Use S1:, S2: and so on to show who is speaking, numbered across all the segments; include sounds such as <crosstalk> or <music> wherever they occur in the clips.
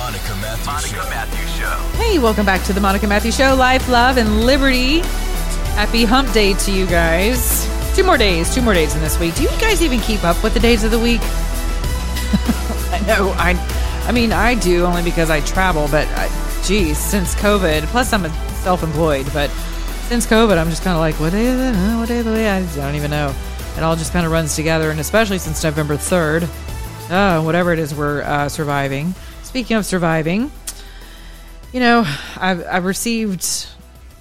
S1: The Monica Matthews
S2: Monica
S1: Show.
S2: Matthews Show.
S3: Hey, welcome back to the Monica Matthews Show. Life, love, and liberty. Happy hump day to you guys. Two more days, two more days in this week. Do you guys even keep up with the days of the week? <laughs> I know, I, I mean, I do only because I travel, but uh, geez, since COVID, plus I'm self-employed, but since COVID, I'm just kind of like, what day is it? Huh? What day of the week? I don't even know. It all just kind of runs together, and especially since November 3rd, uh, whatever it is we're uh, surviving. Speaking of surviving, you know, I've, I've received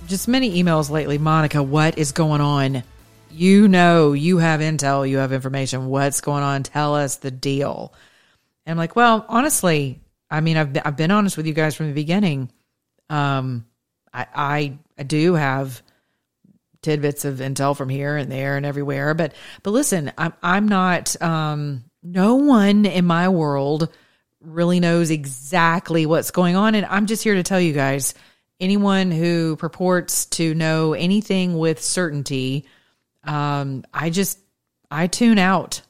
S3: just many emails lately. Monica, what is going on? You know, you have intel, you have information. What's going on? Tell us the deal. And I'm like, well, honestly, I mean, I've been, I've been honest with you guys from the beginning. Um, I, I, I do have tidbits of intel from here and there and everywhere, but but listen, I'm I'm not. Um, no one in my world really knows exactly what's going on, and I'm just here to tell you guys. Anyone who purports to know anything with certainty, um, I just I tune out.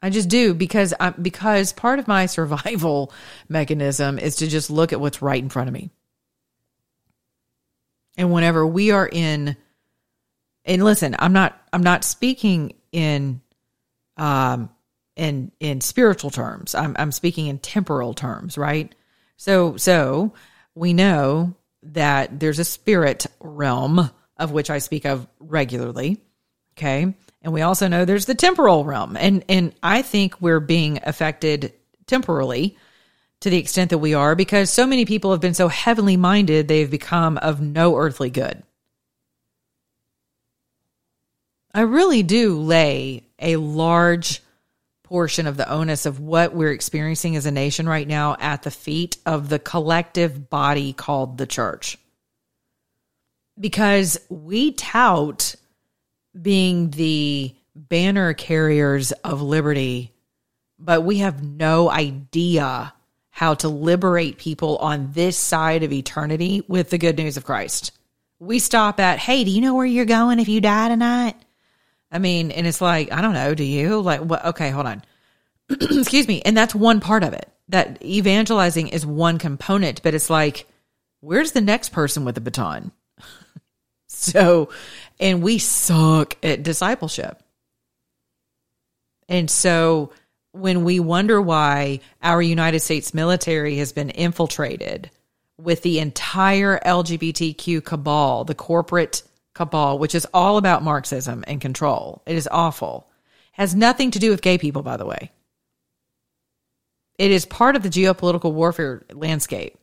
S3: I just do because I, because part of my <laughs> survival mechanism is to just look at what's right in front of me. And whenever we are in and listen, I'm not I'm not speaking in um in in spiritual terms. I'm I'm speaking in temporal terms, right? So so we know that there's a spirit realm of which I speak of regularly. Okay? And we also know there's the temporal realm. And and I think we're being affected temporally to the extent that we are because so many people have been so heavenly minded they've become of no earthly good. I really do lay a large portion of the onus of what we're experiencing as a nation right now at the feet of the collective body called the church. Because we tout being the banner carriers of liberty, but we have no idea how to liberate people on this side of eternity with the good news of Christ. We stop at, hey, do you know where you're going if you die tonight? I mean, and it's like, I don't know, do you? Like, what? Okay, hold on. <clears throat> Excuse me. And that's one part of it. That evangelizing is one component, but it's like, where's the next person with the baton? <laughs> so, and we suck at discipleship. And so, when we wonder why our United States military has been infiltrated with the entire LGBTQ cabal, the corporate cabal, which is all about Marxism and control. It is awful. Has nothing to do with gay people, by the way. It is part of the geopolitical warfare landscape.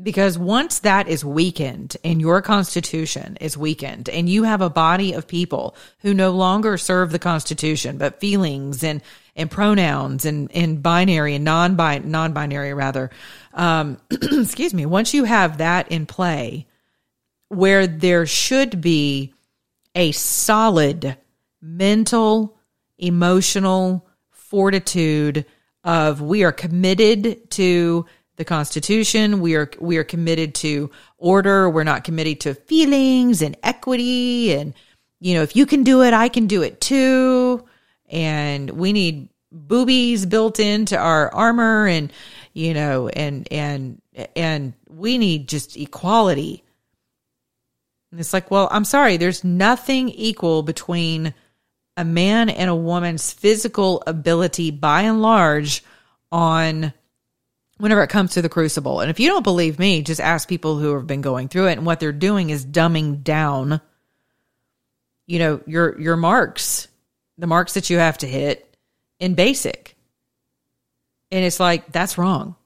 S3: Because once that is weakened and your constitution is weakened and you have a body of people who no longer serve the constitution, but feelings and, and pronouns and, and binary and non non-binary rather, um, <clears throat> excuse me, once you have that in play, where there should be a solid mental, emotional fortitude of we are committed to the constitution we are we are committed to order we're not committed to feelings and equity and you know if you can do it i can do it too. And we need boobies built into our armor and you know and and and we need just equality and it's like, well, I'm sorry, there's nothing equal between a man and a woman's physical ability by and large on whenever it comes to the crucible. And if you don't believe me, just ask people who have been going through it and what they're doing is dumbing down you know, your your marks, the marks that you have to hit in basic. And it's like that's wrong.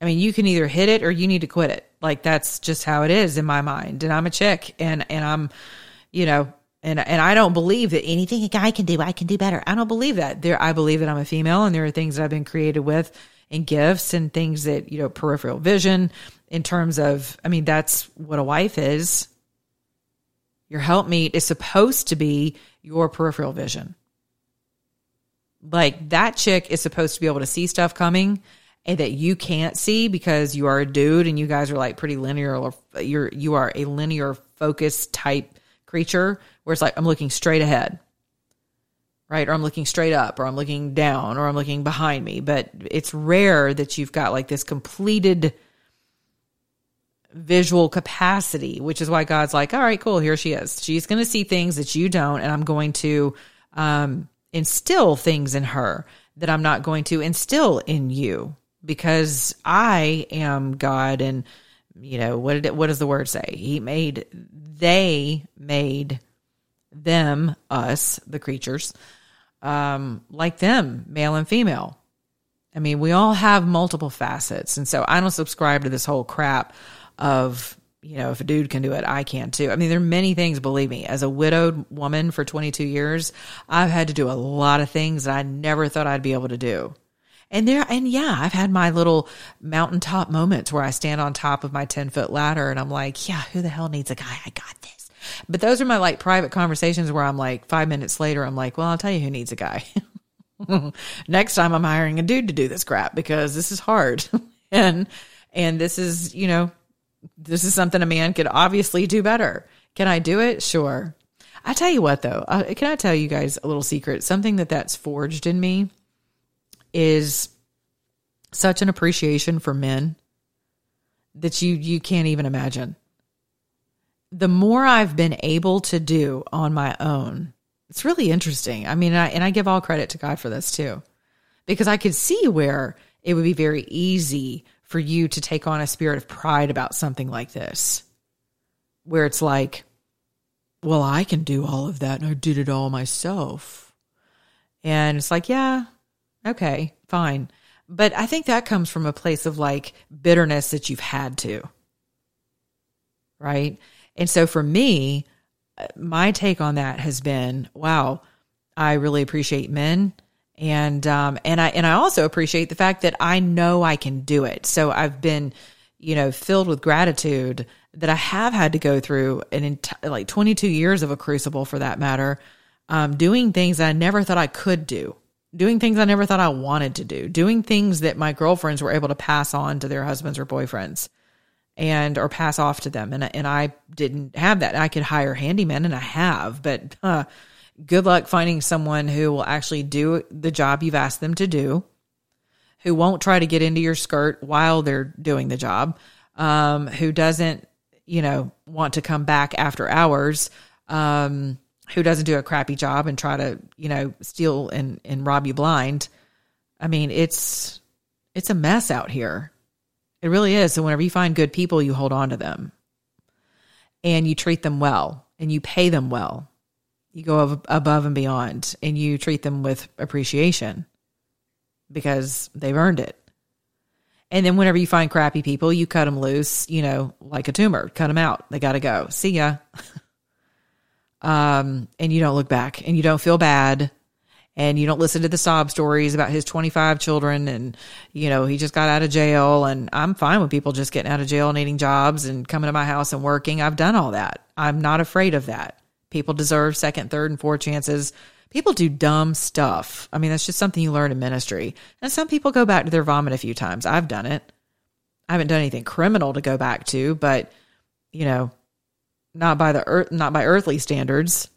S3: I mean, you can either hit it or you need to quit it. Like that's just how it is in my mind. And I'm a chick and and I'm, you know, and and I don't believe that anything a guy can do, I can do better. I don't believe that. There I believe that I'm a female and there are things that I've been created with and gifts and things that, you know, peripheral vision in terms of, I mean, that's what a wife is. Your helpmeet is supposed to be your peripheral vision. Like that chick is supposed to be able to see stuff coming and that you can't see because you are a dude and you guys are like pretty linear or you're you are a linear focus type creature where it's like I'm looking straight ahead. Right? Or I'm looking straight up or I'm looking down or I'm looking behind me, but it's rare that you've got like this completed visual capacity, which is why God's like, all right, cool, here she is. She's going to see things that you don't, and I'm going to um, instill things in her that I'm not going to instill in you because I am God and you know what did what does the word say? He made they made them us the creatures um like them male and female. I mean, we all have multiple facets and so I don't subscribe to this whole crap of you know, if a dude can do it, I can too. I mean, there are many things, believe me, as a widowed woman for 22 years, I've had to do a lot of things that I never thought I'd be able to do. And there, and yeah, I've had my little mountaintop moments where I stand on top of my 10 foot ladder and I'm like, yeah, who the hell needs a guy? I got this. But those are my like private conversations where I'm like, five minutes later, I'm like, well, I'll tell you who needs a guy. <laughs> Next time I'm hiring a dude to do this crap because this is hard. <laughs> and, and this is, you know, this is something a man could obviously do better. Can I do it? Sure. I tell you what though, uh, can I tell you guys a little secret? Something that that's forged in me is such an appreciation for men that you you can't even imagine. The more I've been able to do on my own, it's really interesting. I mean, I, and I give all credit to God for this too, because I could see where it would be very easy for you to take on a spirit of pride about something like this, where it's like, well, I can do all of that and I did it all myself. And it's like, yeah, Okay, fine. But I think that comes from a place of like bitterness that you've had to. Right. And so for me, my take on that has been wow, I really appreciate men. And um and I and I also appreciate the fact that I know I can do it. So I've been, you know, filled with gratitude that I have had to go through an entire like 22 years of a crucible for that matter, um, doing things that I never thought I could do doing things I never thought I wanted to do, doing things that my girlfriends were able to pass on to their husbands or boyfriends and or pass off to them and and I didn't have that. I could hire handymen and I have, but uh, good luck finding someone who will actually do the job you've asked them to do, who won't try to get into your skirt while they're doing the job, um, who doesn't, you know, want to come back after hours. Um, who doesn't do a crappy job and try to, you know, steal and, and rob you blind. I mean, it's it's a mess out here. It really is. So whenever you find good people, you hold on to them. And you treat them well and you pay them well. You go above and beyond and you treat them with appreciation because they've earned it. And then whenever you find crappy people, you cut them loose, you know, like a tumor, cut them out. They got to go. See ya. <laughs> um, and you don't look back and you don't feel bad and you don't listen to the sob stories about his 25 children and you know he just got out of jail. And i'm fine with people just getting out of jail and needing jobs and coming to my house and working. I've done all that. I'm not afraid of that. People deserve second third and fourth chances. People do dumb stuff. I mean that's just something you learn in ministry. And some people go back to their vomit a few times. I've done it. I haven't done anything criminal to go back to but you know not by the earth, not by earthly standards.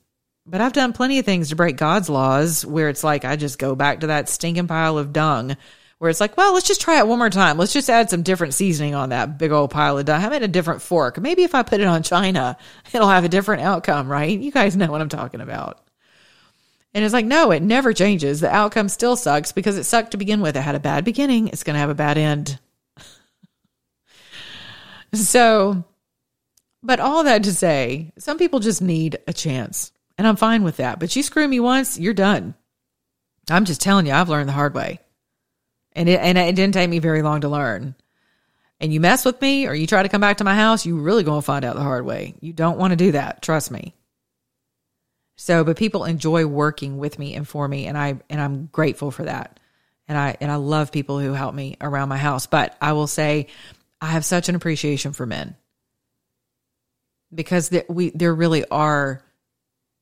S3: But I've done plenty of things to break God's laws where it's like I just go back to that stinking pile of dung where it's like, well, let's just try it one more time. Let's just add some different seasoning on that big old pile of dung. I made a different fork. Maybe if I put it on China, <laughs> it'll have a different outcome, right? You guys know what I'm talking about. And it's like, no, it never changes. The outcome still sucks because it sucked to begin with. It had a bad beginning. It's going to have a bad end. <laughs> so but all that to say, some people just need a chance. And I'm fine with that. But you screw me once, you're done. I'm just telling you, I've learned the hard way. And it, and it didn't take me very long to learn. And you mess with me or you try to come back to my house, you really going to find out the hard way. You don't want to do that. Trust me. So, but people enjoy working with me and for me. And I, and I'm grateful for that. and I and I love people who help me around my house. But I will say, I have such an appreciation for men because that we there really are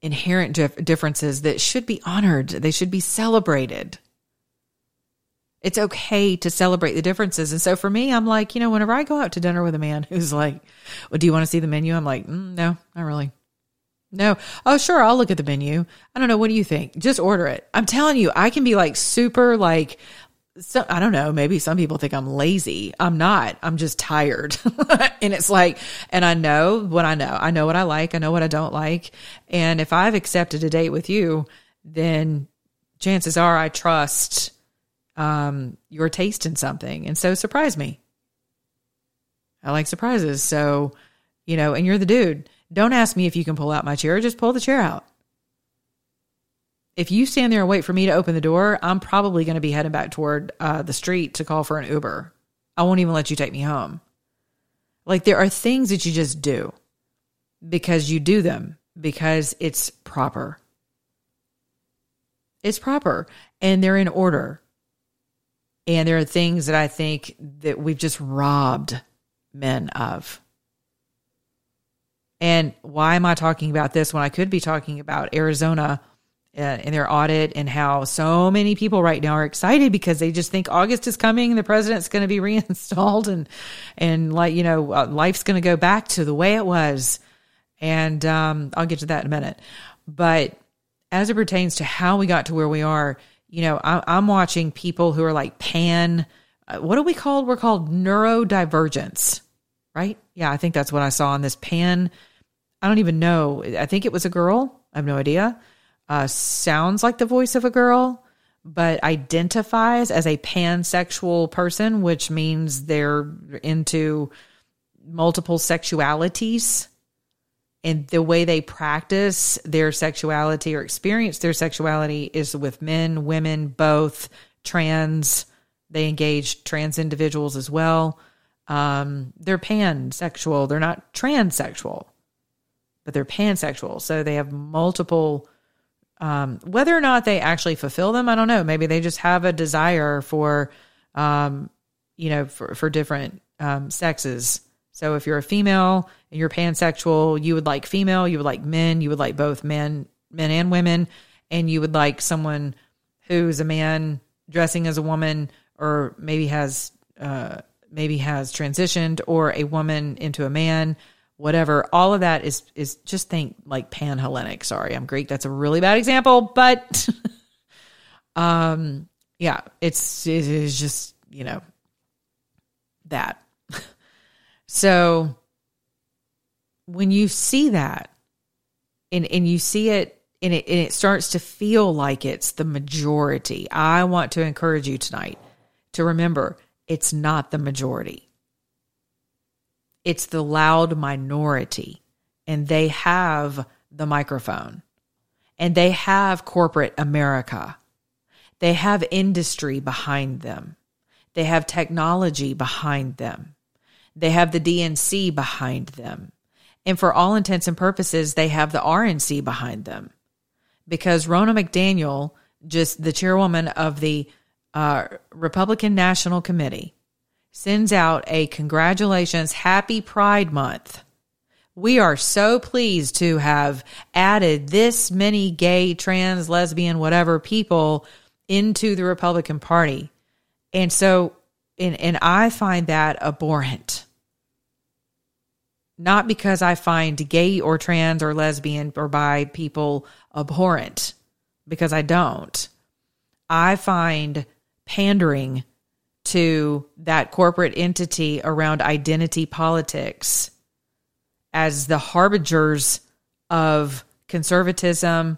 S3: inherent dif- differences that should be honored. They should be celebrated. It's okay to celebrate the differences. And so for me, I'm like, you know, whenever I go out to dinner with a man <laughs> who's like, well, do you want to see the menu? I'm like, mm, no, not really. No. Oh, sure. I'll look at the menu. I don't know. What do you think? Just order it. I'm telling you, I can be like super like, so, I don't know. Maybe some people think I'm lazy. I'm not. I'm just tired. <laughs> and it's like, and I know what I know. I know what I like. I know what I don't like. And if I've accepted a date with you, then chances are I trust um, your taste in something. And so surprise me. I like surprises. So, you know, and you're the dude. Don't ask me if you can pull out my chair. Just pull the chair out. If you stand there and wait for me to open the door, I'm probably going to be heading back toward uh, the street to call for an Uber. I won't even let you take me home. Like there are things that you just do because you do them because it's proper. It's proper and they're in order. And there are things that I think that we've just robbed men of. And why am I talking about this when I could be talking about Arizona uh, in their audit and how so many people right now are excited because they just think August is coming and the president's going to be <laughs> reinstalled and and like you know uh, life's going to go back to the way it was. And um, I'll get to that in a minute. But as it pertains to how we got to where we are, you know, I, am watching people who are like pan. Uh, what are we called? We're called neurodivergence, right? Yeah, I think that's what I saw on this pan. I don't even know. I think it was a girl. I have no idea. Uh, sounds like the voice of a girl, but identifies as a pansexual person, which means they're into multiple sexualities and the way they practice their sexuality or experience their sexuality is with men, women, both trans. They engage trans individuals as well. Um, they're pansexual. They're not transsexual, but they're pansexual. So they have multiple. Um, whether or not they actually fulfill them, I don't know. Maybe they just have a desire for, um, you know, for for different um, sexes. So if you're a female and you're pansexual, you would like female, you would like men, you would like both men, men and women, and you would like someone who's a man dressing as a woman, or maybe has uh, maybe has transitioned, or a woman into a man, whatever. All of that is is just think like pan Hellenic. Sorry, I'm Greek. That's a really bad example, but <laughs> um, yeah, it's it is just you know that. <laughs> So when you see that and, and you see it and, it and it starts to feel like it's the majority, I want to encourage you tonight to remember it's not the majority. It's the loud minority, and they have the microphone, and they have corporate America. They have industry behind them. They have technology behind them. They have the DNC behind them. And for all intents and purposes, they have the RNC behind them. Because Ronna McDaniel, just the chairwoman of the uh, Republican National Committee, sends out a congratulations, happy Pride Month. We are so pleased to have added this many gay, trans, lesbian, whatever people into the Republican Party. And so, and, and I find that abhorrent not because I find gay or trans or lesbian or bi people abhorrent, because I don't. I find pandering to that corporate entity around identity politics as the harbingers of conservatism,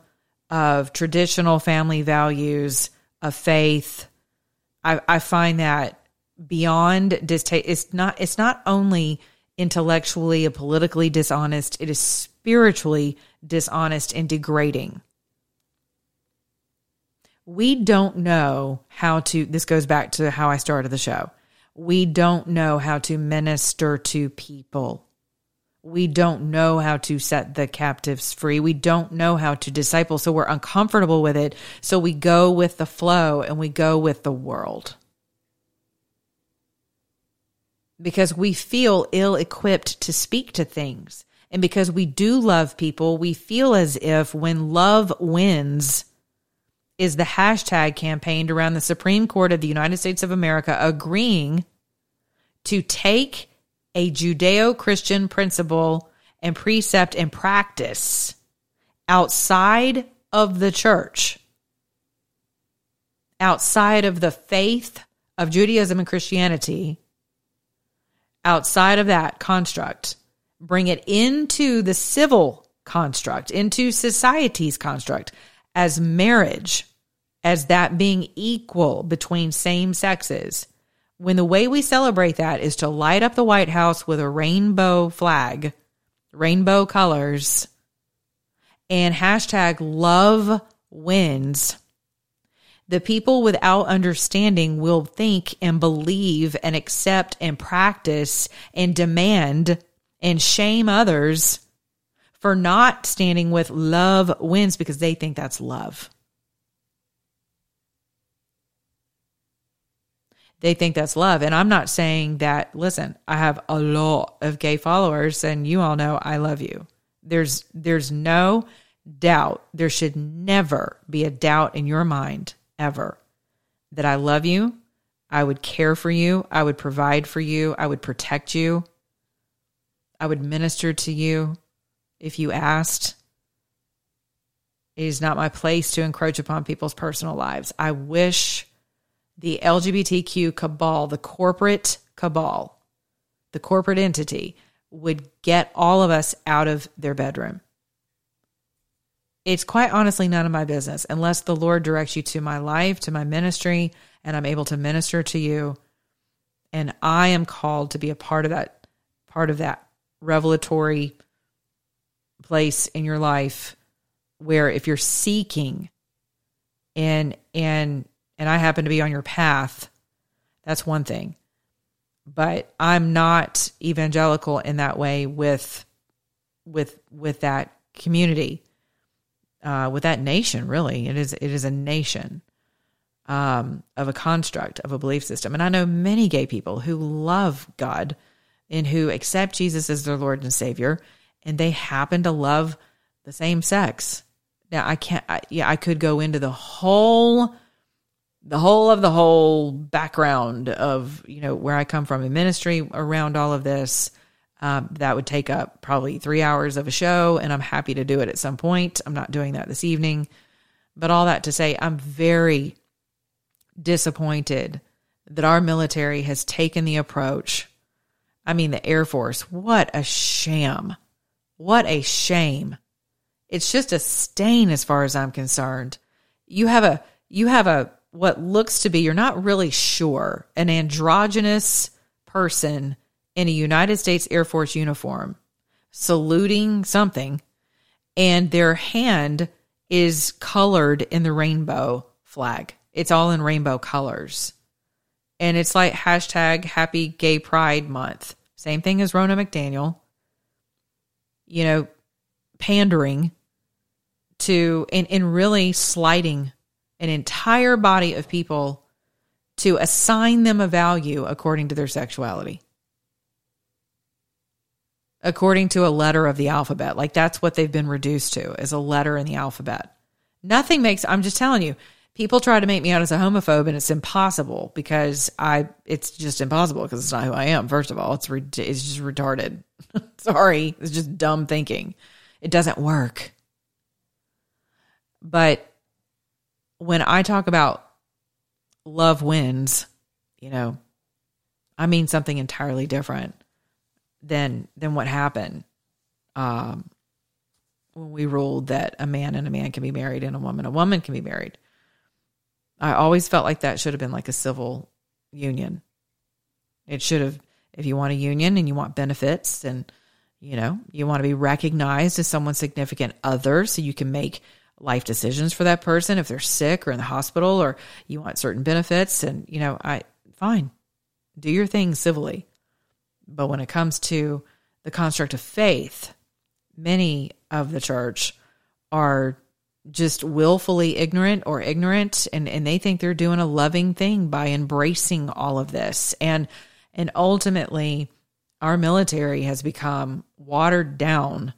S3: of traditional family values, of faith. I, I find that beyond distaste. It's not. It's not only intellectually and politically dishonest. It is spiritually dishonest and degrading. We don't know how to, this goes back to how I started the show. We don't know how to minister to people. We don't know how to set the captives free. We don't know how to disciple. So we're uncomfortable with it. So we go with the flow and we go with the world. Because we feel ill equipped to speak to things. And because we do love people, we feel as if when love wins, is the hashtag campaigned around the Supreme Court of the United States of America agreeing to take a Judeo Christian principle and precept and practice outside of the church, outside of the faith of Judaism and Christianity, outside of that construct, bring it into the civil construct, into society's construct as marriage, as that being equal between same sexes when the way we celebrate that is to light up the White House with a rainbow flag, rainbow colors, and hashtag love wins, the people without understanding will think and believe and accept and practice and demand and shame others for not standing with love wins because they think that's love. They think that's love. And I'm not saying that, listen, I have a lot of gay followers and you all know I love you. There's there's no doubt. There should never be a doubt in your mind ever that I love you. I would care for you. I would provide for you. I would protect you. I would minister to you if you asked. It is not my place to encroach upon people's personal lives. I wish the LGBTQ cabal, the corporate cabal, the corporate entity would get all of us out of their bedroom. It's quite honestly none of my business unless the Lord directs you to my life, to my ministry, and I'm able to minister to you. And I am called to be a part of that, part of that revelatory place in your life where if you're seeking and and and I happen to be on your path, that's one thing. But I'm not evangelical in that way with with with that community, uh, with that nation. Really, it is it is a nation um, of a construct of a belief system. And I know many gay people who love God and who accept Jesus as their Lord and Savior, and they happen to love the same sex. Now, I can't. I, yeah, I could go into the whole the whole of the whole background of you know where I come from in ministry around all of this. Um, that would take up probably three hours of a show, and I'm happy to do it at some point. I'm not doing that this evening, but all that to say, I'm very disappointed that our military has taken the approach. I mean, the Air Force, what a sham! What a shame! It's just a stain as far as I'm concerned. You have a you have a what looks to be, you're not really sure, an androgynous person in a United States Air Force uniform saluting something, and their hand is colored in the rainbow flag. It's all in rainbow colors. And it's like hashtag happy gay pride month. Same thing as Ronna McDaniel. You know, pandering to and, and really slighting an entire body of people to assign them a value according to their sexuality. According to a letter of the alphabet. Like that's what they've been reduced to as a letter in the alphabet. Nothing makes, I'm just telling you, people try to make me out as a homophobe and it's impossible because I, it's just impossible because it's not who I am. First of all, it's, it's just retarded. <laughs> Sorry. It's just dumb thinking. It doesn't work. But when I talk about love wins, you know, I mean something entirely different than than what happened um, when we ruled that a man and a man can be married and a woman a woman can be married. I always felt like that should have been like a civil union. It should have, if you want a union and you want benefits and you know you want to be recognized as someone's significant other, so you can make life decisions for that person if they're sick or in the hospital or you want certain benefits. And you know i fine. Do your thing civilly. But when it comes to the construct of faith, many of the church are just willfully ignorant or ignorant and, and they think they're doing a loving thing by embracing all of this. And and ultimately our military has become watered down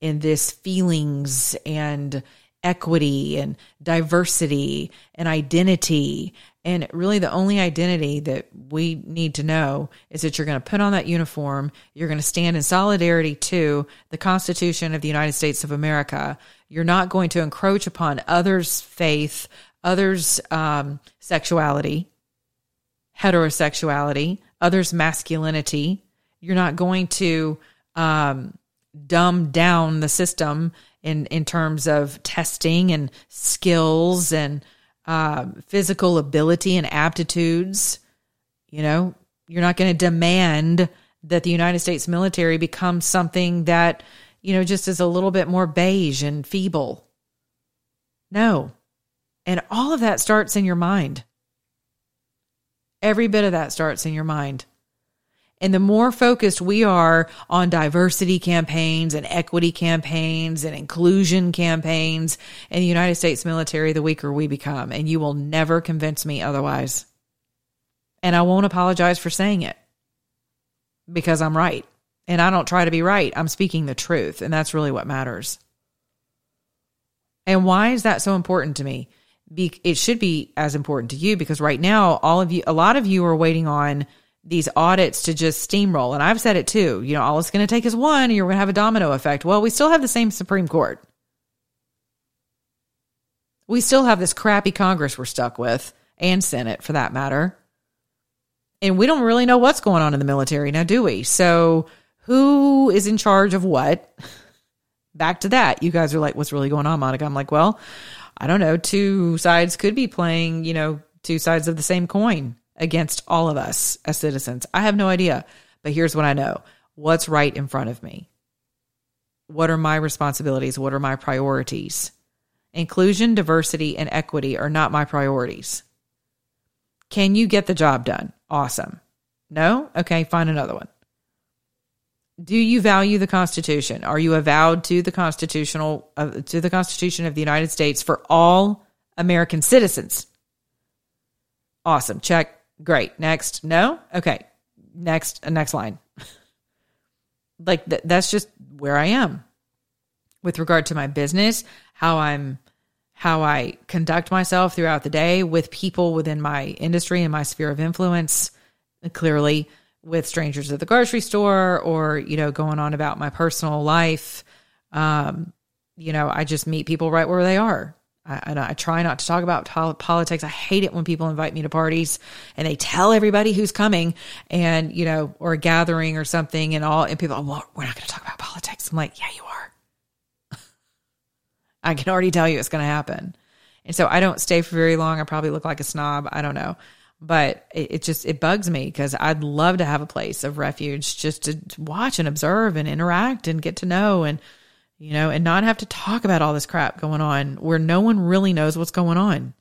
S3: in this feelings and equity and diversity and identity. And really, the only identity that we need to know is that you're going to put on that uniform. You're going to stand in solidarity to the Constitution of the United States of America. You're not going to encroach upon others' faith, others' um, sexuality, heterosexuality, others' masculinity. You're not going to um, dumb down the system in in terms of testing and skills and uh, physical ability and aptitudes. You know, you're not going to demand that the United States military become something that you know just is a little bit more beige and feeble. No, and all of that starts in your mind. Every bit of that starts in your mind. And the more focused we are on diversity campaigns and equity campaigns and inclusion campaigns in the United States military, the weaker we become. And you will never convince me otherwise. And I won't apologize for saying it because I'm right. And I don't try to be right. I'm speaking the truth. And that's really what matters. And why is that so important to me? Be- it should be as important to you because right now, all of you, a lot of you are waiting on these audits to just steamroll. And I've said it too. You know, all it's going to take is one, and you're going to have a domino effect. Well, we still have the same Supreme Court. We still have this crappy Congress we're stuck with, and Senate for that matter. And we don't really know what's going on in the military now, do we? So, who is in charge of what? <laughs> Back to that. You guys are like, what's really going on, Monica? I'm like, well, I don't know. Two sides could be playing, you know, two sides of the same coin against all of us as citizens? I have no idea. But here's what I know what's right in front of me? What are my responsibilities? What are my priorities? Inclusion, diversity, and equity are not my priorities. Can you get the job done? Awesome. No? Okay, find another one. Do you value the Constitution? Are you avowed to the constitutional uh, to the Constitution of the United States for all American citizens? Awesome. Check. Great. Next. No? Okay. Next, uh, next line. <laughs> like th- that's just where I am with regard to my business, how I'm how I conduct myself throughout the day with people within my industry and my sphere of influence, clearly with strangers at the grocery store or, you know, going on about my personal life. Um, you know, I just meet people right where they are. I, I, try not to talk about politics. I hate it when people invite me to parties and they tell everybody who's coming and, you know, or a gathering or something and all, and people, are, well, we're not going to talk about politics. I'm like, yeah, you are. <laughs> I can already tell you it's going to happen. And so I don't stay for very long. I probably look like a snob. I don't know. But it, it just, it bugs me because I'd love to have a place of refuge just to watch and observe and interact and get to know and, you know, and not have to talk about all this crap going on where no one really knows what's going on.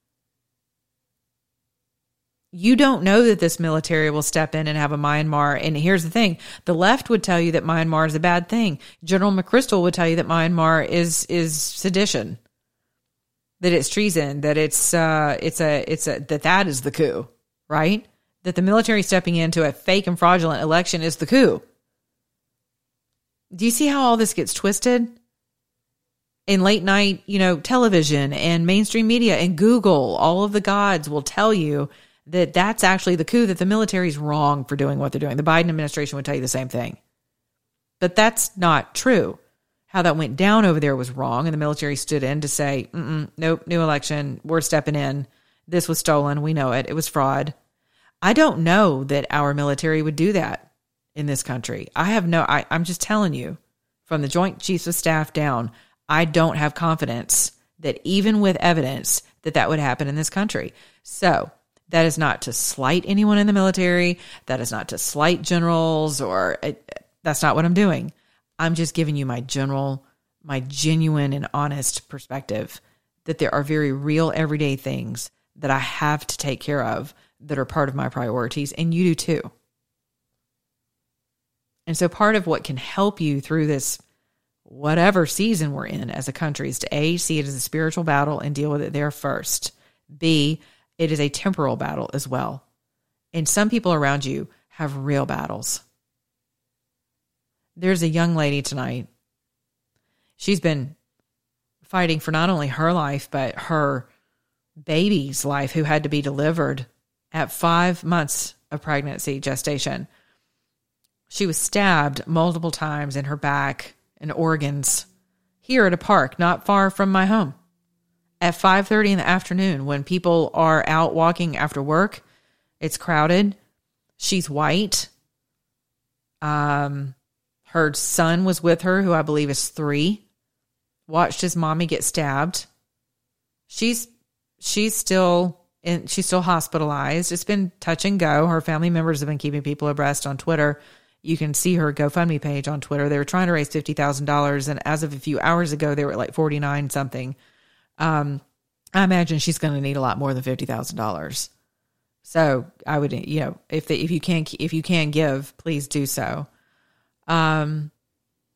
S3: You don't know that this military will step in and have a Myanmar. And here's the thing the left would tell you that Myanmar is a bad thing. General McChrystal would tell you that Myanmar is, is sedition, that it's treason, that it's, uh, it's a, it's a, that that is the coup, right? That the military stepping into a fake and fraudulent election is the coup. Do you see how all this gets twisted? In late night, you know, television and mainstream media and Google, all of the gods will tell you that that's actually the coup that the military is wrong for doing what they're doing. The Biden administration would tell you the same thing. But that's not true. How that went down over there was wrong, and the military stood in to say, nope, new election, we're stepping in. This was stolen. We know it. It was fraud. I don't know that our military would do that in this country. I have no, I, I'm just telling you from the Joint Chiefs of Staff down, I don't have confidence that even with evidence that that would happen in this country. So that is not to slight anyone in the military. That is not to slight generals or uh, that's not what I'm doing. I'm just giving you my general, my genuine and honest perspective that there are very real everyday things that I have to take care of that are part of my priorities, and you do too. And so part of what can help you through this whatever season we're in as a country is to A, see it as a spiritual battle and deal with it there first. B, it is a temporal battle as well. And some people around you have real battles. There's a young lady tonight. She's been fighting for not only her life, but her baby's life who had to be delivered at five months of pregnancy gestation. She was stabbed multiple times in her back and organs here at a park not far from my home at 5:30 in the afternoon when people are out walking after work. It's crowded. She's white. Um her son was with her who I believe is 3. Watched his mommy get stabbed. She's she's still in she's still hospitalized. It's been touch and go. Her family members have been keeping people abreast on Twitter. You can see her GoFundMe page on Twitter. They were trying to raise fifty thousand dollars, and as of a few hours ago, they were like forty nine something. Um, I imagine she's going to need a lot more than fifty thousand dollars. So I would, you know, if they, if you can if you can give, please do so. Um,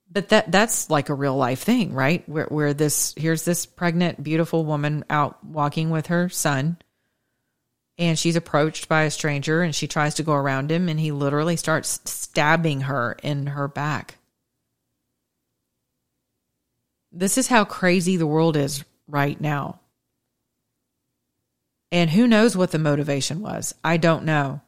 S3: but that that's like a real life thing, right? Where where this here's this pregnant, beautiful woman out walking with her son, and she's approached by a stranger, and she tries to go around him, and he literally starts stabbing her in her back. This is how crazy the world is right now. And who knows what the motivation was? I don't know.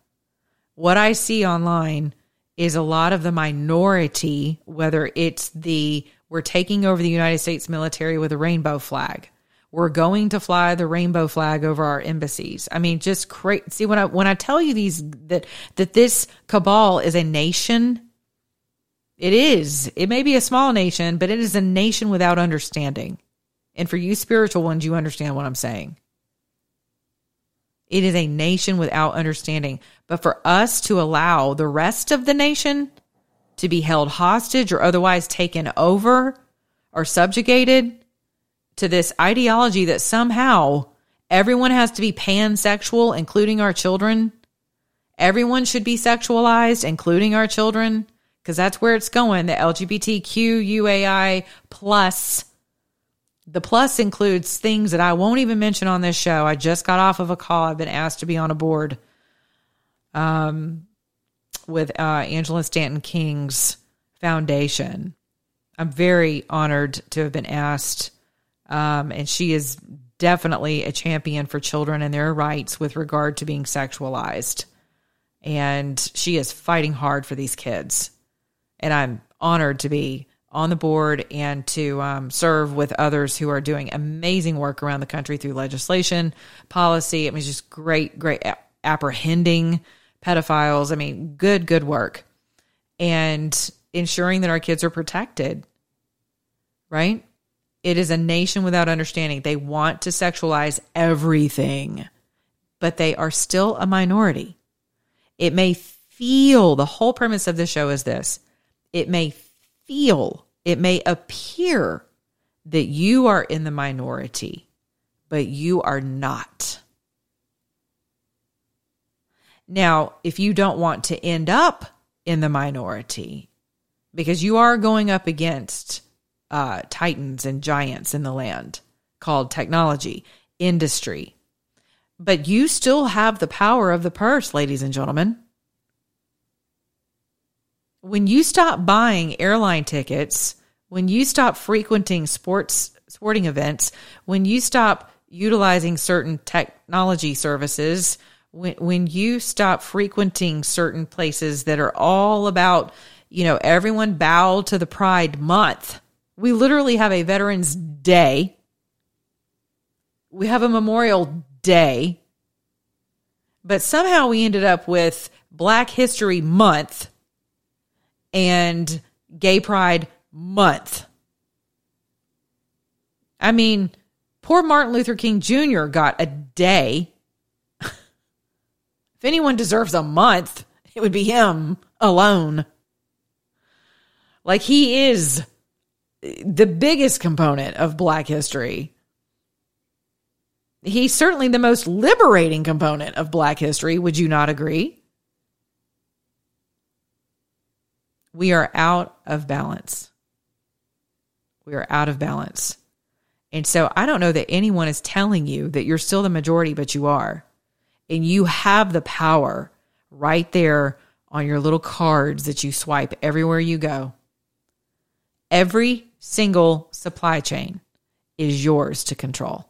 S3: What I see online is a lot of the minority, whether it's the we're taking over the United States military with a rainbow flag. We're going to fly the rainbow flag over our embassies. I mean, just crazy. See, when I when I tell you these that that this cabal is a nation, it is. It may be a small nation, but it is a nation without understanding. And for you spiritual ones, you understand what I'm saying. It is a nation without understanding. But for us to allow the rest of the nation to be held hostage or otherwise taken over or subjugated to this ideology that somehow everyone has to be pansexual, including our children. Everyone should be sexualized, including our children, because that's where it's going. The LGBTQUAI plus the plus includes things that I won't even mention on this show. I just got off of a call. I've been asked to be on a board um, with uh, Angela Stanton King's foundation. I'm very honored to have been asked. Um, and she is definitely a champion for children and their rights with regard to being sexualized. And she is fighting hard for these kids. And I'm honored to be on the board and to um, serve with others who are doing amazing work around the country through legislation, policy. It was just great, great apprehending pedophiles. I mean, good, good work. And ensuring that our kids are protected, right? It is a nation without understanding. They want to sexualize everything, but they are still a minority. It may feel, the whole premise of the show is this it may feel, it may appear that you are in the minority, but you are not. Now, if you don't want to end up in the minority, because you are going up against uh, titans and giants in the land called technology, industry, but you still have the power of the purse, ladies and gentlemen when you stop buying airline tickets, when you stop frequenting sports sporting events, when you stop utilizing certain technology services, when when you stop frequenting certain places that are all about, you know, everyone bow to the Pride Month. We literally have a Veterans Day. We have a Memorial Day. But somehow we ended up with Black History Month and Gay Pride Month. I mean, poor Martin Luther King Jr. got a day. <laughs> if anyone deserves a month, it would be him alone. Like he is the biggest component of Black history. He's certainly the most liberating component of Black history. Would you not agree? We are out of balance. We are out of balance. And so I don't know that anyone is telling you that you're still the majority, but you are. And you have the power right there on your little cards that you swipe everywhere you go. Every single supply chain is yours to control.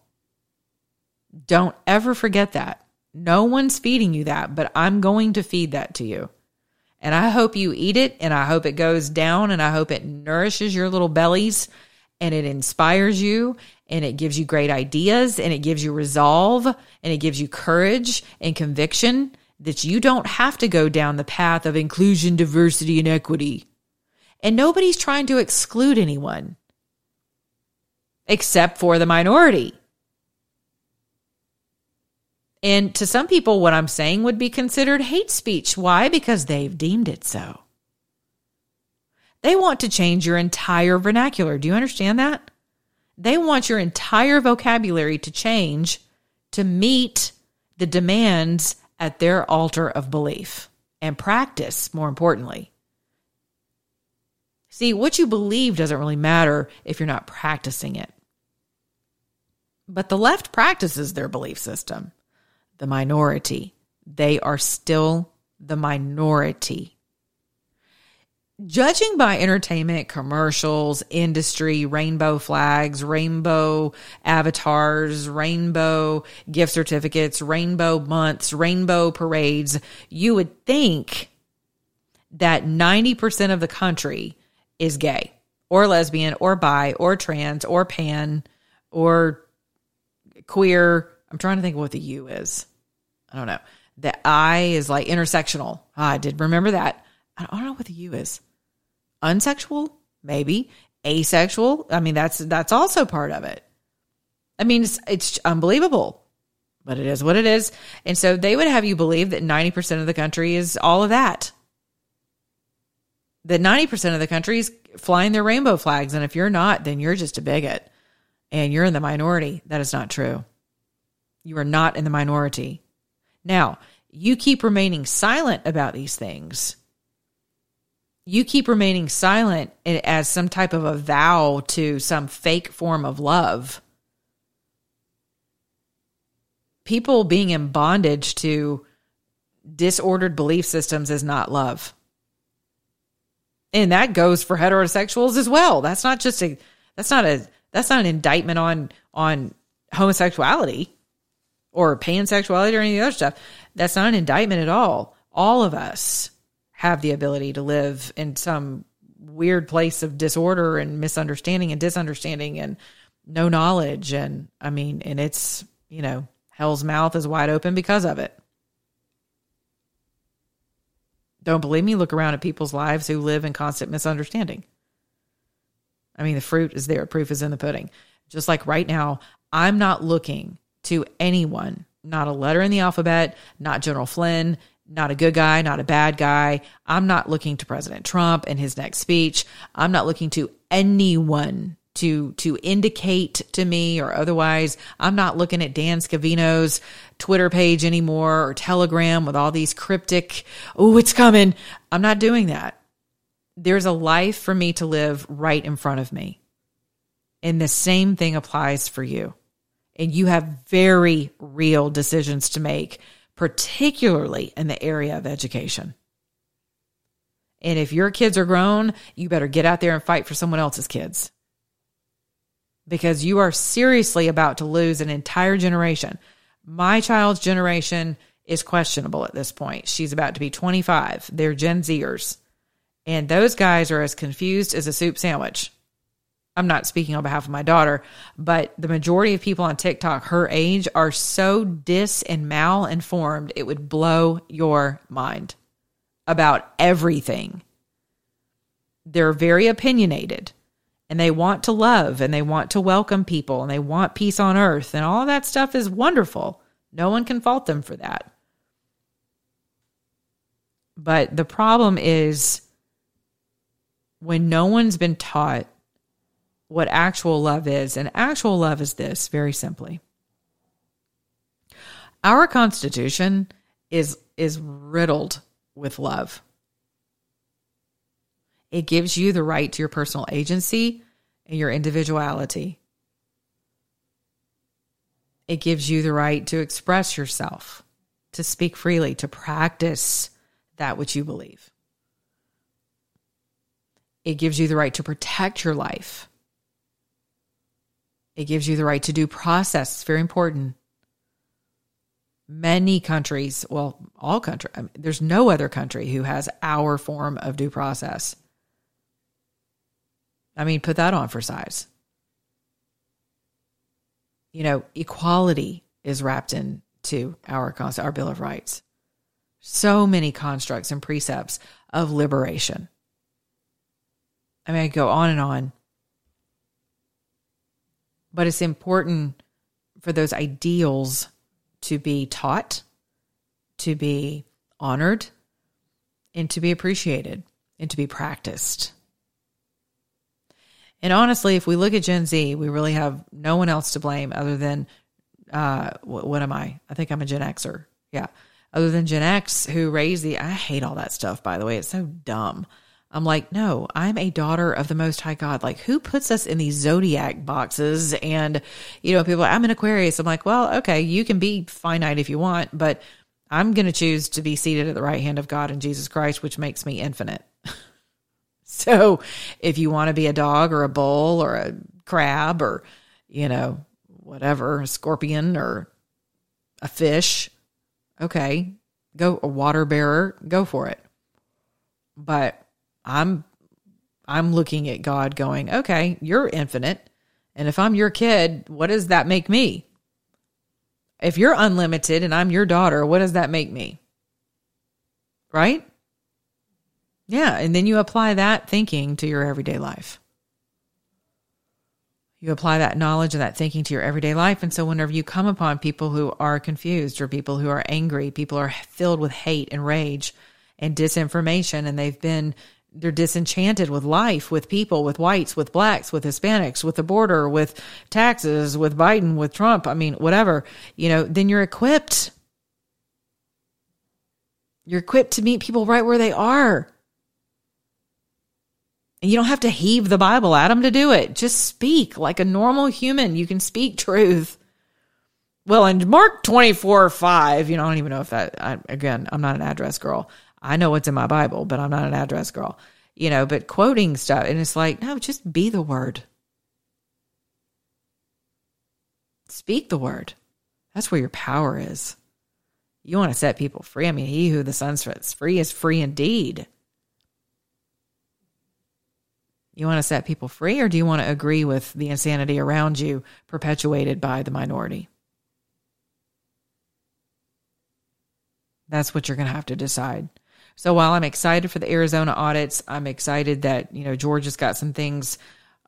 S3: Don't ever forget that. No one's feeding you that, but I'm going to feed that to you. And I hope you eat it and I hope it goes down and I hope it nourishes your little bellies and it inspires you and it gives you great ideas and it gives you resolve and it gives you courage and conviction that you don't have to go down the path of inclusion, diversity, and equity. And nobody's trying to exclude anyone except for the minority. And to some people, what I'm saying would be considered hate speech. Why? Because they've deemed it so. They want to change your entire vernacular. Do you understand that? They want your entire vocabulary to change to meet the demands at their altar of belief and practice, more importantly. See, what you believe doesn't really matter if you're not practicing it. But the left practices their belief system the minority. They are still the minority. Judging by entertainment, commercials, industry, rainbow flags, rainbow avatars, rainbow gift certificates, rainbow months, rainbow parades, you would think that 90% of the country is gay or lesbian or bi or trans or pan or queer. I'm trying to think what the U is. I don't know. The I is like intersectional. Ah, I did remember that. I don't know what the U is. Unsexual, maybe. Asexual. I mean, that's that's also part of it. I mean, it's, it's unbelievable, but it is what it is. And so they would have you believe that 90% of the country is all of that. That 90% of the country is flying their rainbow flags. And if you're not, then you're just a bigot and you're in the minority. That is not true. You are not in the minority. Now, you keep remaining silent about these things. You keep remaining silent as some type of a vow to some fake form of love. People being in bondage to disordered belief systems is not love. And that goes for heterosexuals as well. That's not just a that's not a that's not an indictment on on homosexuality or pansexuality or any of the other stuff. That's not an indictment at all. All of us have the ability to live in some weird place of disorder and misunderstanding and disunderstanding and no knowledge. And I mean, and it's, you know, hell's mouth is wide open because of it. Don't believe me? Look around at people's lives who live in constant misunderstanding. I mean, the fruit is there, proof is in the pudding. Just like right now, I'm not looking to anyone, not a letter in the alphabet, not General Flynn, not a good guy, not a bad guy. I'm not looking to President Trump in his next speech. I'm not looking to anyone to to indicate to me or otherwise. I'm not looking at Dan Scavino's Twitter page anymore or Telegram with all these cryptic, oh, it's coming. I'm not doing that. There's a life for me to live right in front of me. And the same thing applies for you and you have very real decisions to make, particularly in the area of education. And if your kids are grown, you better get out there and fight for someone else's kids because you are seriously about to lose an entire generation. My child's generation is questionable at this point. She's about to be 25. They're Gen Zers. And those guys are as confused as a soup sandwich. I'm not speaking on behalf of my daughter, but the majority of people on TikTok her age are so dis and mal-informed, it would blow your mind about everything. They're very opinionated and they want to love and they want to welcome people and they want peace on earth and all that stuff is wonderful. No one can fault them for that. But the problem is when no one's been taught what actual love is. And actual love is this very simply. Our Constitution is, is riddled with love. It gives you the right to your personal agency and your individuality. It gives you the right to express yourself, to speak freely, to practice that which you believe. It gives you the right to protect your life. It gives you the right to due process. It's very important. Many countries, well, all countries, I mean, there's no other country who has our form of due process. I mean, put that on for size. You know, equality is wrapped into our our Bill of Rights. So many constructs and precepts of liberation. I mean, I go on and on. But it's important for those ideals to be taught, to be honored, and to be appreciated and to be practiced. And honestly, if we look at Gen Z, we really have no one else to blame other than uh, what, what am I? I think I'm a Gen Xer. Yeah. Other than Gen X, who raised the, I hate all that stuff, by the way. It's so dumb. I'm like, no, I'm a daughter of the Most High God. Like, who puts us in these zodiac boxes? And, you know, people, I'm an Aquarius. I'm like, well, okay, you can be finite if you want, but I'm going to choose to be seated at the right hand of God in Jesus Christ, which makes me infinite. <laughs> So if you want to be a dog or a bull or a crab or, you know, whatever, a scorpion or a fish, okay, go a water bearer, go for it. But I'm I'm looking at God going, okay, you're infinite. And if I'm your kid, what does that make me? If you're unlimited and I'm your daughter, what does that make me? Right? Yeah. And then you apply that thinking to your everyday life. You apply that knowledge and that thinking to your everyday life. And so, whenever you come upon people who are confused or people who are angry, people are filled with hate and rage and disinformation, and they've been, they're disenchanted with life, with people, with whites, with blacks, with Hispanics, with the border, with taxes, with Biden, with Trump. I mean, whatever, you know, then you're equipped. You're equipped to meet people right where they are. And you don't have to heave the Bible at them to do it. Just speak like a normal human. You can speak truth. Well, in Mark 24 5, you know, I don't even know if that, I, again, I'm not an address girl. I know what's in my Bible, but I'm not an address girl, you know, but quoting stuff. And it's like, no, just be the word. Speak the word. That's where your power is. You want to set people free. I mean, he who the Son sets free is free indeed. You want to set people free, or do you want to agree with the insanity around you perpetuated by the minority? That's what you're going to have to decide. So while I'm excited for the Arizona audits, I'm excited that you know Georgia's got some things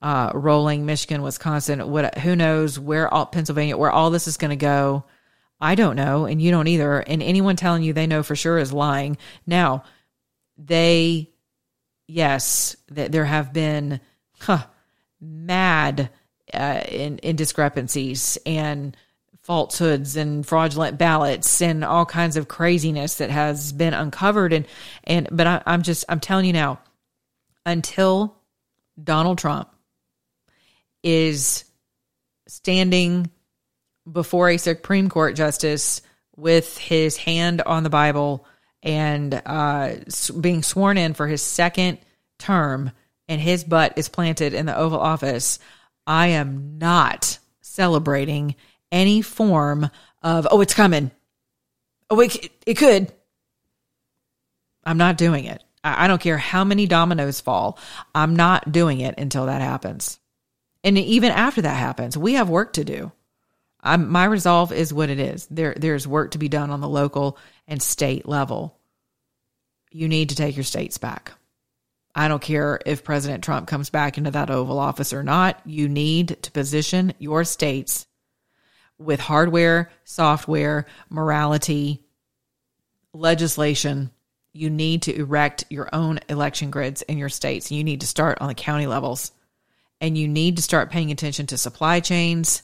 S3: uh, rolling. Michigan, Wisconsin, what? Who knows where all Pennsylvania, where all this is going to go? I don't know, and you don't either. And anyone telling you they know for sure is lying. Now, they yes, that there have been huh, mad uh, in, in discrepancies and falsehoods and fraudulent ballots and all kinds of craziness that has been uncovered. And and but I, I'm just I'm telling you now until Donald Trump is standing before a Supreme Court justice with his hand on the Bible and uh, being sworn in for his second term, and his butt is planted in the Oval Office, I am not celebrating any form of, oh, it's coming. Oh, it, it could. I'm not doing it. I, I don't care how many dominoes fall. I'm not doing it until that happens. And even after that happens, we have work to do. I'm, my resolve is what it is. There, there's work to be done on the local and state level. You need to take your states back. I don't care if President Trump comes back into that Oval Office or not. You need to position your states with hardware, software, morality, legislation. You need to erect your own election grids in your states. You need to start on the county levels. And you need to start paying attention to supply chains,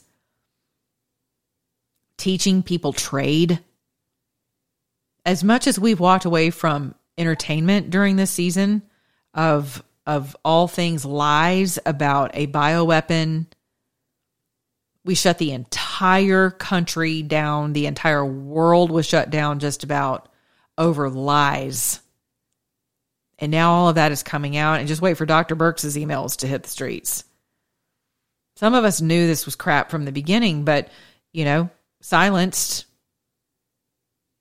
S3: teaching people trade. As much as we've walked away from entertainment during this season of of all things lies about a bioweapon. We shut the entire country down. The entire world was shut down just about over lies. And now all of that is coming out. And just wait for Dr. Birx's emails to hit the streets. Some of us knew this was crap from the beginning, but, you know, silenced.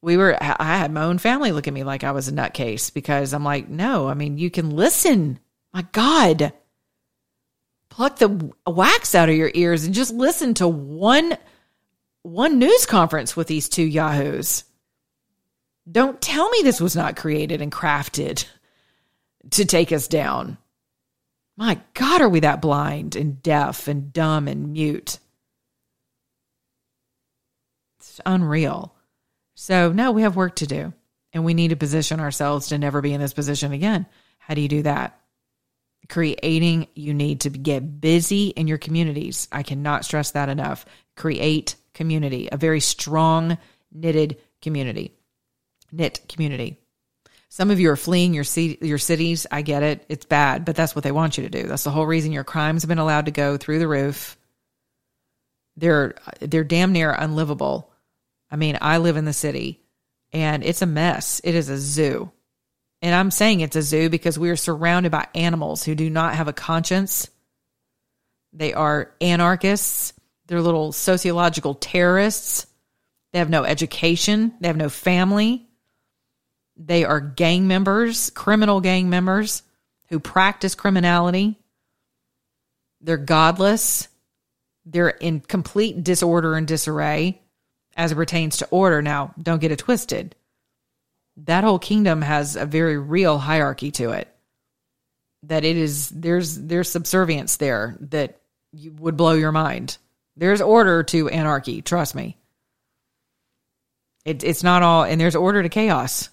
S3: We were, I had my own family look at me like I was a nutcase because I'm like, no, I mean, you can listen. My God. Pluck the wax out of your ears and just listen to one one news conference with these two yahoos. Don't tell me this was not created and crafted to take us down. My God, are we that blind and deaf and dumb and mute? Unreal. So, no, we have work to do and we need to position ourselves to never be in this position again. How do you do that? Creating, you need to get busy in your communities. I cannot stress that enough. Create community, a very strong, knitted community. Knit community. Some of you are fleeing your your cities. I get it. It's bad, but that's what they want you to do. That's the whole reason your crimes have been allowed to go through the roof. They're they're damn near unlivable. I mean, I live in the city and it's a mess. It is a zoo. And I'm saying it's a zoo because we are surrounded by animals who do not have a conscience. They are anarchists. They're little sociological terrorists. They have no education. They have no family. They are gang members, criminal gang members who practice criminality. They're godless. They're in complete disorder and disarray as it pertains to order. Now, don't get it twisted. That whole kingdom has a very real hierarchy to it. That it is there's there's subservience there that you would blow your mind. There's order to anarchy, trust me. It, it's not all, and there's order to chaos.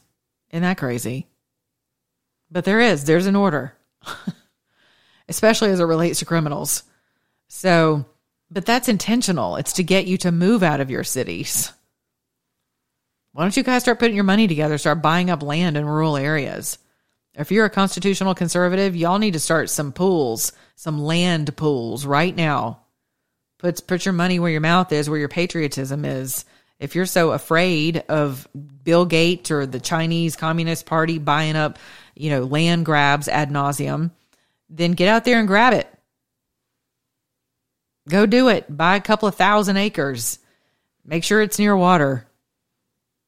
S3: Isn't that crazy? But there is, there's an order, <laughs> especially as it relates to criminals. So, but that's intentional. It's to get you to move out of your cities. Why don't you guys start putting your money together, start buying up land in rural areas? If you're a constitutional conservative, y'all need to start some pools, some land pools right now. Put put your money where your mouth is, where your patriotism is. If you're so afraid of Bill Gates or the Chinese Communist Party buying up, you know, land grabs ad nauseum, then get out there and grab it. Go do it. Buy a couple of thousand acres. Make sure it's near water.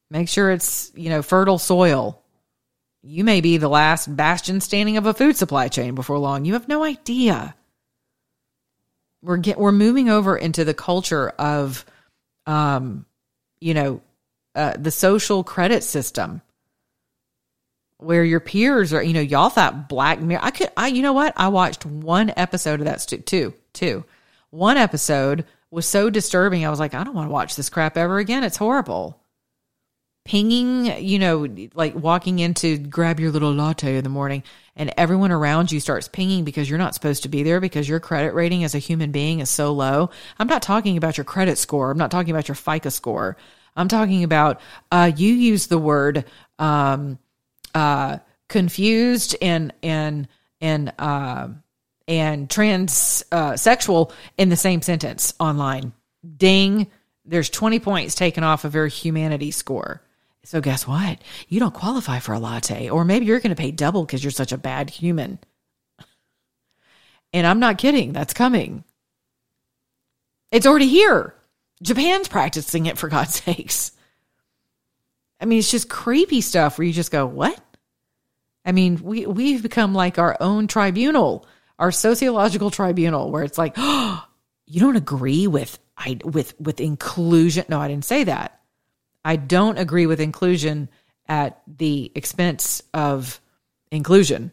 S3: Make sure it's, you know, fertile soil. You may be the last bastion standing of a food supply chain before long. You have no idea. We're get we're moving over into the culture of um you know, uh, the social credit system where your peers are, you know, y'all thought Black Mirror. I could, I, you know what? I watched one episode of that, stu- two, two. One episode was so disturbing. I was like, I don't want to watch this crap ever again. It's horrible. Pinging, you know, like walking in to grab your little latte in the morning and everyone around you starts pinging because you're not supposed to be there because your credit rating as a human being is so low. I'm not talking about your credit score. I'm not talking about your FICO score. I'm talking about uh, you use the word um, uh, confused and and and uh, and transsexual uh, in the same sentence online. Ding! There's 20 points taken off of your humanity score. So guess what? You don't qualify for a latte, or maybe you're going to pay double because you're such a bad human. And I'm not kidding. That's coming. It's already here. Japan's practicing it for God's <laughs> sakes. I mean, it's just creepy stuff where you just go, what? I mean, we, we've become like our own tribunal, our sociological tribunal, where it's like, oh, <gasps> you don't agree with, I, with, with inclusion. No, I didn't say that. I don't agree with inclusion at the expense of inclusion.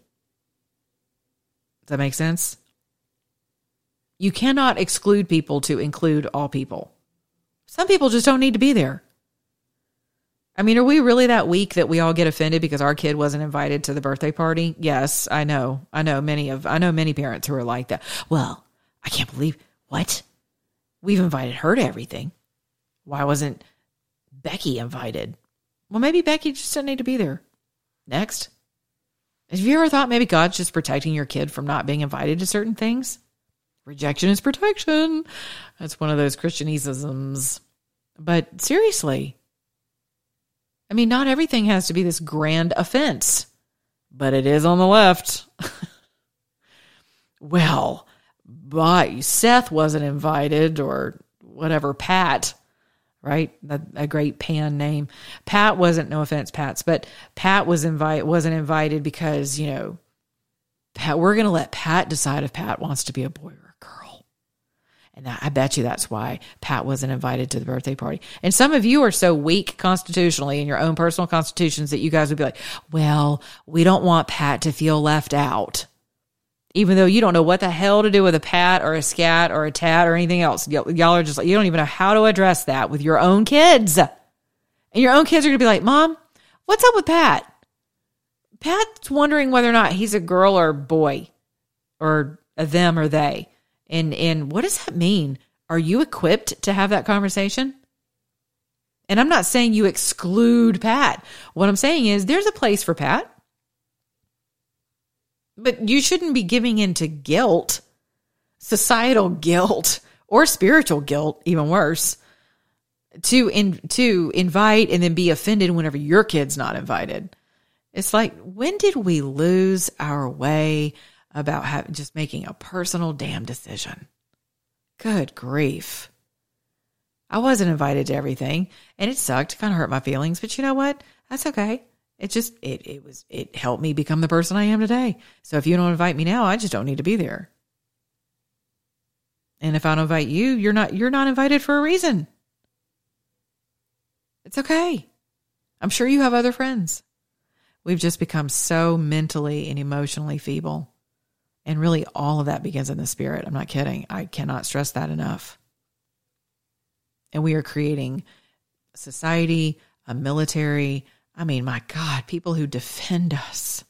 S3: Does that make sense? You cannot exclude people to include all people. Some people just don't need to be there. I mean, are we really that weak that we all get offended because our kid wasn't invited to the birthday party? Yes, I know. I know many of I know many parents who are like that. Well, I can't believe what? We've invited her to everything. Why wasn't Becky invited? Well, maybe Becky just didn't need to be there. Next. Have you ever thought maybe God's just protecting your kid from not being invited to certain things? Rejection is protection. That's one of those Christianisms. But seriously, I mean, not everything has to be this grand offense, but it is on the left. <laughs> well, but Seth wasn't invited or whatever, Pat, right? A, a great pan name. Pat wasn't, no offense, Pat's, but Pat was invite wasn't invited because, you know, Pat, we're going to let Pat decide if Pat wants to be a boy. And I bet you that's why Pat wasn't invited to the birthday party. And some of you are so weak constitutionally in your own personal constitutions that you guys would be like, well, we don't want Pat to feel left out even though you don't know what the hell to do with a pat or a scat or a tat or anything else. Y- y'all are just like, you don't even know how to address that with your own kids. And your own kids are going to be like, Mom, what's up with Pat? Pat's wondering whether or not he's a girl or a boy or a them or they. And, and what does that mean? Are you equipped to have that conversation? And I'm not saying you exclude Pat. What I'm saying is there's a place for Pat. But you shouldn't be giving into guilt, societal guilt, or spiritual guilt, even worse, to in to invite and then be offended whenever your kid's not invited. It's like when did we lose our way about just making a personal damn decision? Good grief. I wasn't invited to everything and it sucked, kind of hurt my feelings, but you know what? That's okay. It just it it was it helped me become the person I am today. So if you don't invite me now, I just don't need to be there. And if I don't invite you, you're not you're not invited for a reason. It's okay. I'm sure you have other friends. We've just become so mentally and emotionally feeble. And really all of that begins in the spirit. I'm not kidding. I cannot stress that enough. And we are creating society, a military, I mean, my God, people who defend us,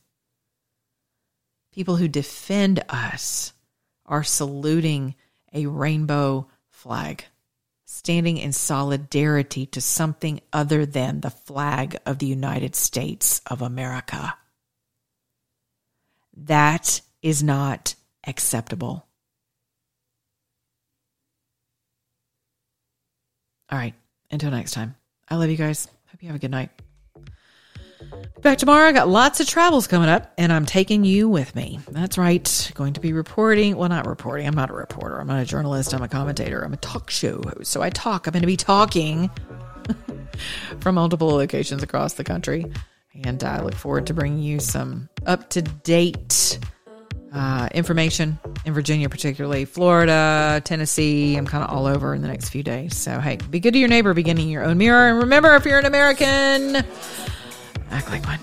S3: people who defend us are saluting a rainbow flag, standing in solidarity to something other than the flag of the United States of America. That is not acceptable. All right. Until next time. I love you guys. Hope you have a good night. Back tomorrow. I got lots of travels coming up, and I'm taking you with me. That's right. Going to be reporting. Well, not reporting. I'm not a reporter. I'm not a journalist. I'm a commentator. I'm a talk show host. So I talk. I'm going to be talking <laughs> from multiple locations across the country. And I look forward to bringing you some up to date uh, information in Virginia, particularly Florida, Tennessee. I'm kind of all over in the next few days. So, hey, be good to your neighbor, beginning your own mirror. And remember, if you're an American, act like one.